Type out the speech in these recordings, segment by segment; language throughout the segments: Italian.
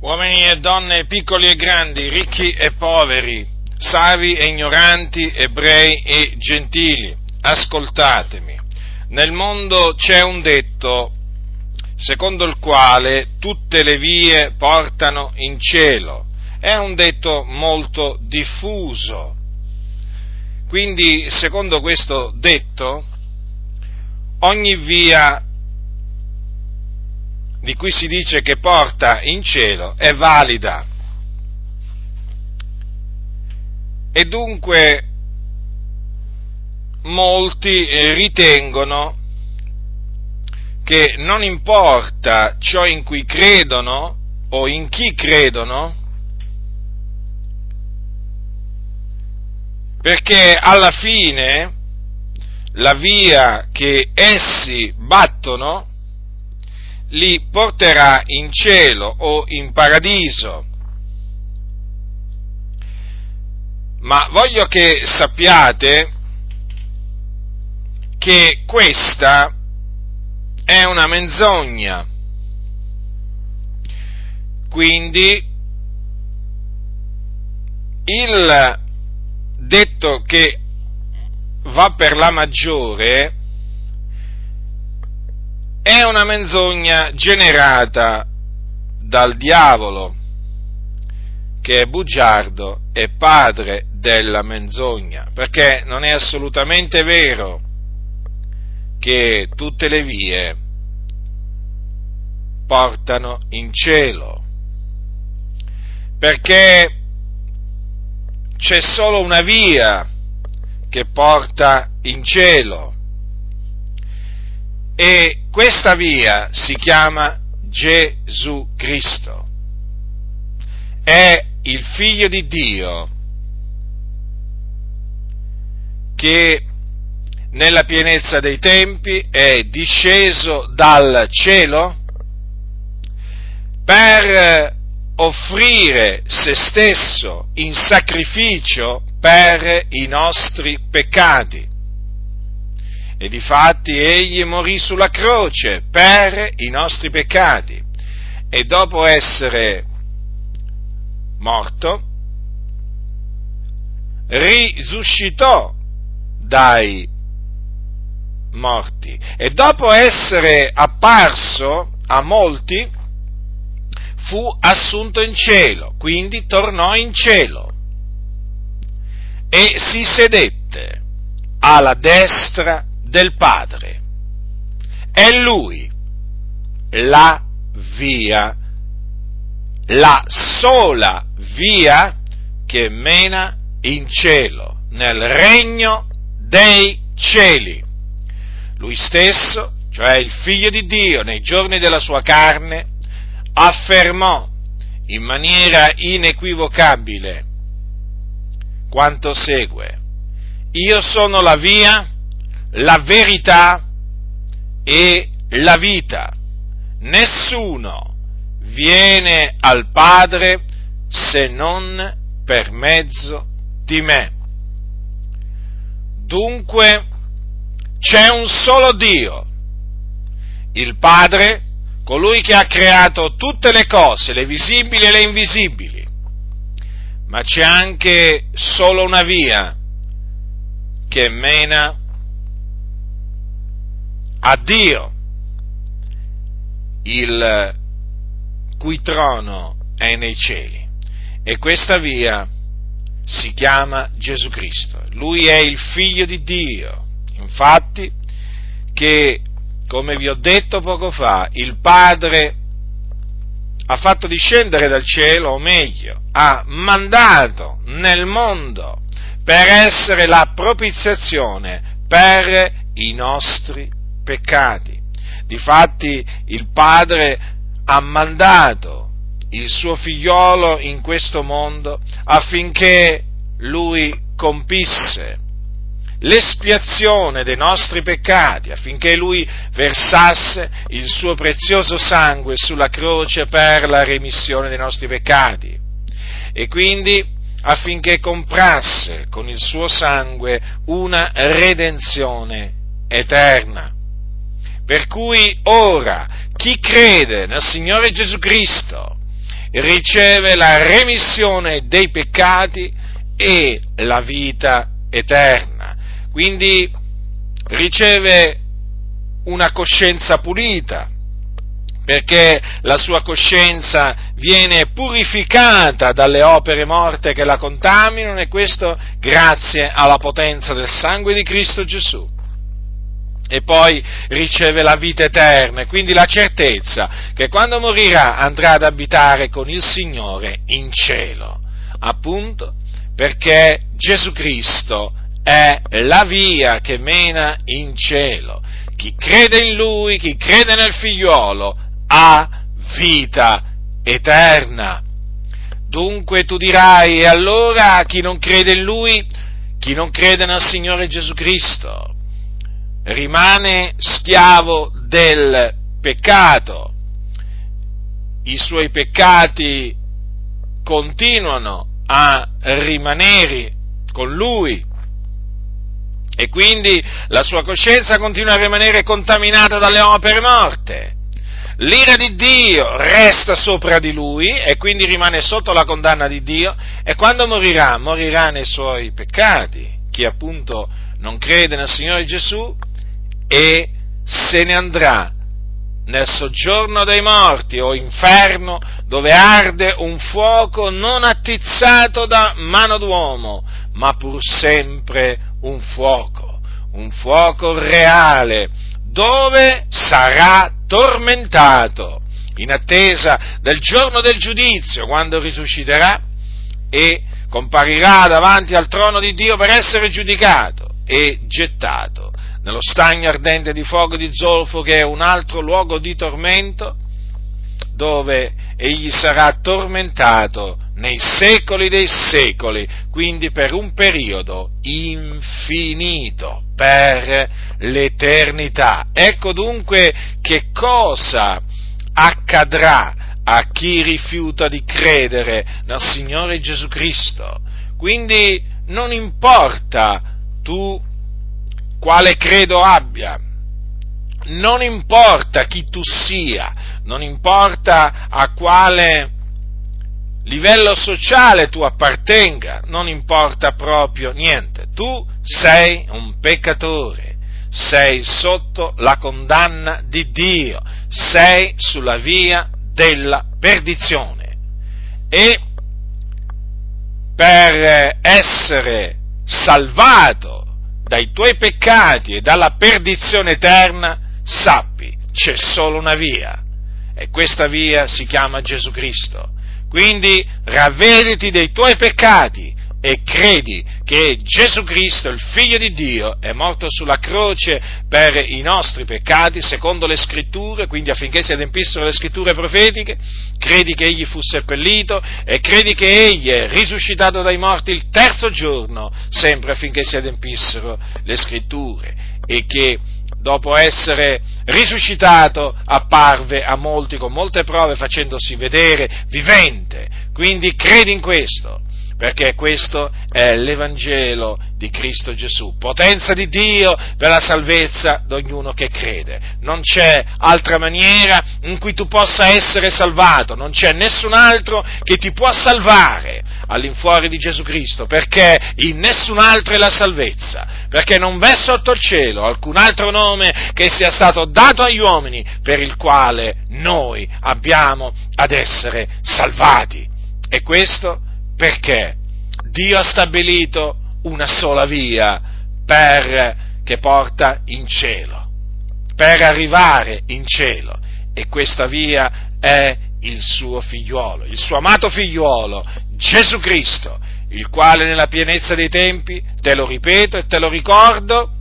uomini e donne, piccoli e grandi, ricchi e poveri, savi e ignoranti, ebrei e gentili, ascoltatemi. Nel mondo c'è un detto secondo il quale tutte le vie portano in cielo. È un detto molto diffuso. Quindi, secondo questo detto, ogni via di cui si dice che porta in cielo è valida. E dunque molti ritengono che non importa ciò in cui credono o in chi credono, perché alla fine la via che essi battono li porterà in cielo o in paradiso. Ma voglio che sappiate che questa è una menzogna. Quindi il detto che va per la maggiore è una menzogna generata dal diavolo, che è bugiardo e padre della menzogna, perché non è assolutamente vero che tutte le vie portano in cielo, perché c'è solo una via che porta in cielo. E questa via si chiama Gesù Cristo. È il figlio di Dio che nella pienezza dei tempi è disceso dal cielo per offrire se stesso in sacrificio per i nostri peccati e difatti egli morì sulla croce per i nostri peccati. E dopo essere morto risuscitò dai morti. E dopo essere apparso a molti fu assunto in cielo, quindi tornò in cielo. E si sedette alla destra del Padre. È Lui la via, la sola via che mena in cielo, nel regno dei cieli. Lui stesso, cioè il figlio di Dio, nei giorni della sua carne, affermò in maniera inequivocabile quanto segue. Io sono la via, la verità e la vita. Nessuno viene al Padre se non per mezzo di me. Dunque c'è un solo Dio, il Padre, colui che ha creato tutte le cose, le visibili e le invisibili, ma c'è anche solo una via che mena a Dio, il cui trono è nei cieli. E questa via si chiama Gesù Cristo. Lui è il figlio di Dio. Infatti, che, come vi ho detto poco fa, il Padre ha fatto discendere dal cielo, o meglio, ha mandato nel mondo per essere la propiziazione per i nostri peccati. Difatti il Padre ha mandato il suo figliolo in questo mondo affinché lui compisse l'espiazione dei nostri peccati, affinché lui versasse il suo prezioso sangue sulla croce per la remissione dei nostri peccati. E quindi affinché comprasse con il suo sangue una redenzione eterna. Per cui ora chi crede nel Signore Gesù Cristo riceve la remissione dei peccati e la vita eterna. Quindi riceve una coscienza pulita, perché la sua coscienza viene purificata dalle opere morte che la contaminano e questo grazie alla potenza del sangue di Cristo Gesù. E poi riceve la vita eterna, e quindi la certezza che quando morirà andrà ad abitare con il Signore in cielo, appunto perché Gesù Cristo è la via che mena in cielo. Chi crede in Lui, chi crede nel figliuolo, ha vita eterna. Dunque tu dirai, e allora chi non crede in Lui, chi non crede nel Signore Gesù Cristo, rimane schiavo del peccato. I suoi peccati continuano a rimanere con lui e quindi la sua coscienza continua a rimanere contaminata dalle opere morte l'ira di Dio resta sopra di lui e quindi rimane sotto la condanna di Dio e quando morirà, morirà nei suoi peccati. Chi appunto non crede nel Signore Gesù e se ne andrà nel soggiorno dei morti o inferno dove arde un fuoco non attizzato da mano d'uomo, ma pur sempre un fuoco, un fuoco reale, dove sarà tormentato in attesa del giorno del giudizio, quando risusciterà e comparirà davanti al trono di Dio per essere giudicato e gettato nello stagno ardente di fuoco di zolfo che è un altro luogo di tormento dove egli sarà tormentato nei secoli dei secoli, quindi per un periodo infinito, per l'eternità. Ecco dunque che cosa accadrà a chi rifiuta di credere nel Signore Gesù Cristo. Quindi non importa tu quale credo abbia, non importa chi tu sia, non importa a quale livello sociale tu appartenga, non importa proprio niente, tu sei un peccatore, sei sotto la condanna di Dio, sei sulla via della perdizione. E per essere salvato dai tuoi peccati e dalla perdizione eterna, sappi, c'è solo una via e questa via si chiama Gesù Cristo. Quindi ravvediti dei tuoi peccati e credi che Gesù Cristo, il Figlio di Dio, è morto sulla croce per i nostri peccati, secondo le scritture, quindi affinché si adempissero le scritture profetiche, credi che Egli fu seppellito e credi che Egli è risuscitato dai morti il terzo giorno, sempre affinché si adempissero le scritture e che dopo essere risuscitato, apparve a molti con molte prove facendosi vedere vivente. Quindi credi in questo perché questo è l'Evangelo di Cristo Gesù, potenza di Dio per la salvezza di ognuno che crede. Non c'è altra maniera in cui tu possa essere salvato, non c'è nessun altro che ti può salvare all'infuori di Gesù Cristo, perché in nessun altro è la salvezza, perché non v'è sotto il cielo alcun altro nome che sia stato dato agli uomini per il quale noi abbiamo ad essere salvati. E questo perché Dio ha stabilito una sola via per, che porta in cielo, per arrivare in cielo. E questa via è il suo figliuolo, il suo amato figliuolo, Gesù Cristo, il quale nella pienezza dei tempi, te lo ripeto e te lo ricordo,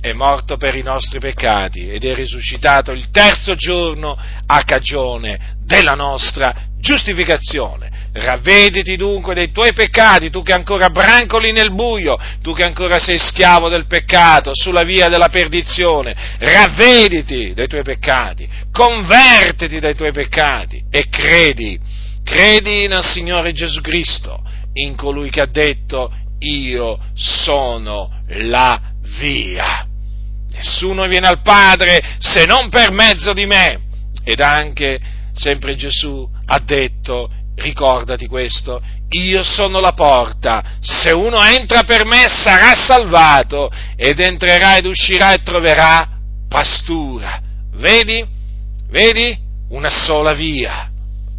è morto per i nostri peccati ed è risuscitato il terzo giorno a cagione della nostra giustificazione. Ravvediti dunque dei tuoi peccati, tu che ancora brancoli nel buio, tu che ancora sei schiavo del peccato, sulla via della perdizione. Ravvediti dei tuoi peccati, convertiti dai tuoi peccati e credi, credi nel Signore Gesù Cristo, in colui che ha detto io sono la via. Nessuno viene al Padre se non per mezzo di me. Ed anche sempre Gesù ha detto, ricordati questo, io sono la porta, se uno entra per me sarà salvato ed entrerà ed uscirà e troverà pastura. Vedi? Vedi? Una sola via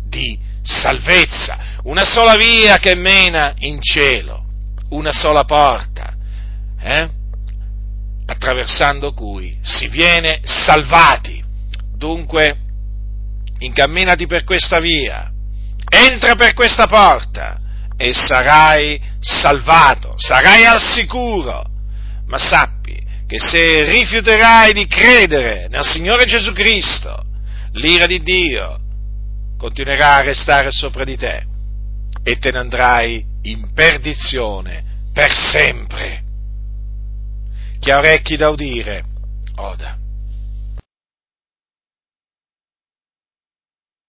di salvezza, una sola via che mena in cielo, una sola porta, eh? attraversando cui si viene salvati. Dunque, incamminati per questa via, entra per questa porta e sarai salvato, sarai al sicuro, ma sappi che se rifiuterai di credere nel Signore Gesù Cristo, l'ira di Dio continuerà a restare sopra di te e te ne andrai in perdizione per sempre. Chi ha orecchi da udire, oda.